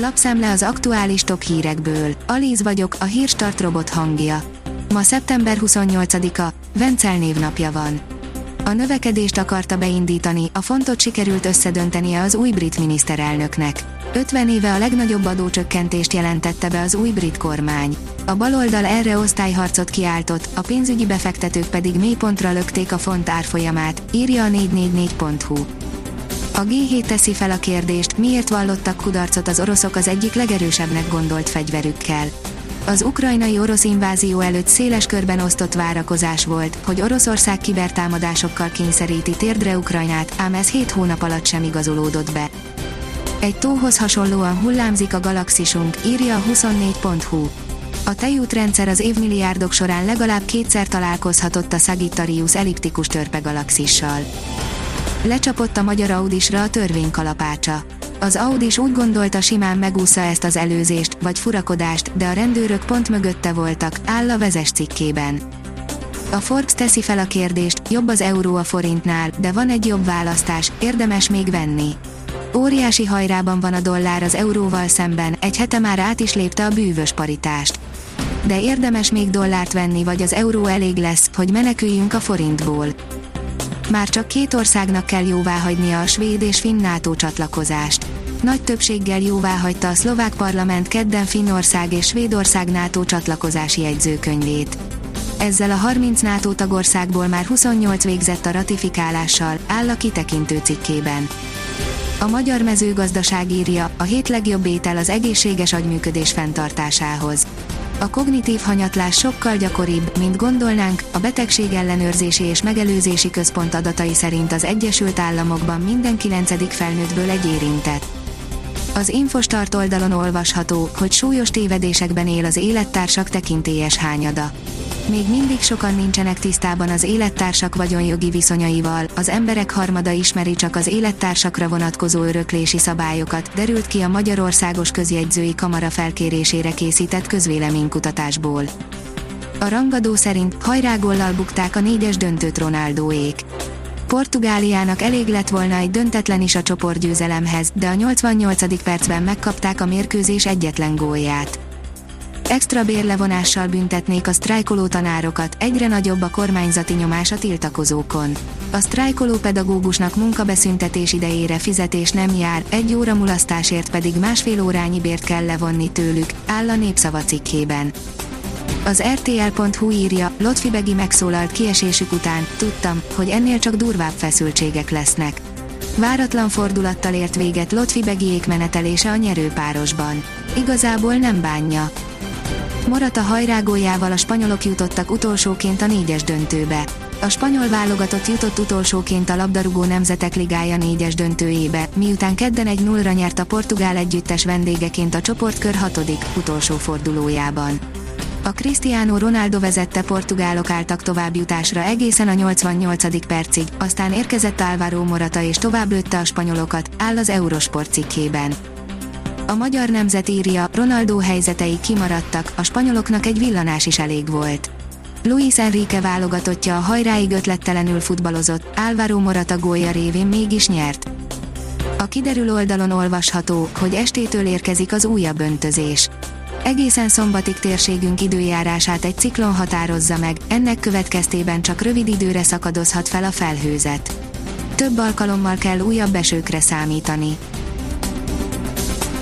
Lapszemle az aktuális top hírekből. Alíz vagyok, a hírstart robot hangja. Ma szeptember 28-a, Vencel névnapja van. A növekedést akarta beindítani, a fontot sikerült összedöntenie az új brit miniszterelnöknek. 50 éve a legnagyobb adócsökkentést jelentette be az új brit kormány. A baloldal erre osztályharcot kiáltott, a pénzügyi befektetők pedig mélypontra lökték a font árfolyamát, írja a 444.hu. A G7 teszi fel a kérdést, miért vallottak kudarcot az oroszok az egyik legerősebbnek gondolt fegyverükkel. Az ukrajnai orosz invázió előtt széles körben osztott várakozás volt, hogy Oroszország kibertámadásokkal kényszeríti térdre Ukrajnát, ám ez 7 hónap alatt sem igazolódott be. Egy tóhoz hasonlóan hullámzik a galaxisunk, írja a 24.hu. A tejútrendszer az évmilliárdok során legalább kétszer találkozhatott a Sagittarius elliptikus törpe galaxissal. Lecsapott a magyar Audisra a törvény kalapácsa. Az Audis úgy gondolta simán megúszza ezt az előzést, vagy furakodást, de a rendőrök pont mögötte voltak, áll a vezes cikkében. A Forbes teszi fel a kérdést, jobb az euró a forintnál, de van egy jobb választás, érdemes még venni. Óriási hajrában van a dollár az euróval szemben, egy hete már át is lépte a bűvös paritást. De érdemes még dollárt venni vagy az euró elég lesz, hogy meneküljünk a forintból. Már csak két országnak kell jóváhagynia a svéd és finn NATO csatlakozást. Nagy többséggel jóváhagyta a szlovák parlament kedden Finnország és Svédország NATO csatlakozási jegyzőkönyvét. Ezzel a 30 NATO tagországból már 28 végzett a ratifikálással, áll a kitekintő cikkében. A magyar mezőgazdaság írja, a hét legjobb étel az egészséges agyműködés fenntartásához. A kognitív hanyatlás sokkal gyakoribb, mint gondolnánk, a Betegség ellenőrzési és megelőzési központ adatai szerint az Egyesült Államokban minden kilencedik felnőttből egy érintett. Az Infostart oldalon olvasható, hogy súlyos tévedésekben él az élettársak tekintélyes hányada még mindig sokan nincsenek tisztában az élettársak vagyonjogi viszonyaival, az emberek harmada ismeri csak az élettársakra vonatkozó öröklési szabályokat, derült ki a Magyarországos Közjegyzői Kamara felkérésére készített közvéleménykutatásból. A rangadó szerint hajrágollal bukták a négyes döntőt Ronaldóék. Portugáliának elég lett volna egy döntetlen is a csoportgyőzelemhez, de a 88. percben megkapták a mérkőzés egyetlen gólját. Extra bérlevonással büntetnék a sztrájkoló tanárokat, egyre nagyobb a kormányzati nyomás a tiltakozókon. A sztrájkoló pedagógusnak munkabeszüntetés idejére fizetés nem jár, egy óra mulasztásért pedig másfél órányi bért kell levonni tőlük, áll a népszava cikkében. Az RTL.hu írja, Lotfi megszólalt kiesésük után, tudtam, hogy ennél csak durvább feszültségek lesznek. Váratlan fordulattal ért véget Lotfi Begiék menetelése a nyerőpárosban. Igazából nem bánja. Morata hajrágójával a spanyolok jutottak utolsóként a négyes döntőbe. A spanyol válogatott jutott utolsóként a labdarúgó nemzetek ligája négyes döntőjébe, miután kedden egy nullra nyert a portugál együttes vendégeként a csoportkör hatodik, utolsó fordulójában. A Cristiano Ronaldo vezette portugálok álltak továbbjutásra egészen a 88. percig, aztán érkezett Álvaro Morata és tovább lőtte a spanyolokat, áll az Eurosport cikkében. A magyar nemzet írja, Ronaldo helyzetei kimaradtak, a spanyoloknak egy villanás is elég volt. Luis Enrique válogatottja a hajráig ötlettelenül futballozott, Álvaro Morata gólya révén mégis nyert. A kiderül oldalon olvasható, hogy estétől érkezik az újabb öntözés. Egészen szombatig térségünk időjárását egy ciklon határozza meg, ennek következtében csak rövid időre szakadozhat fel a felhőzet. Több alkalommal kell újabb esőkre számítani.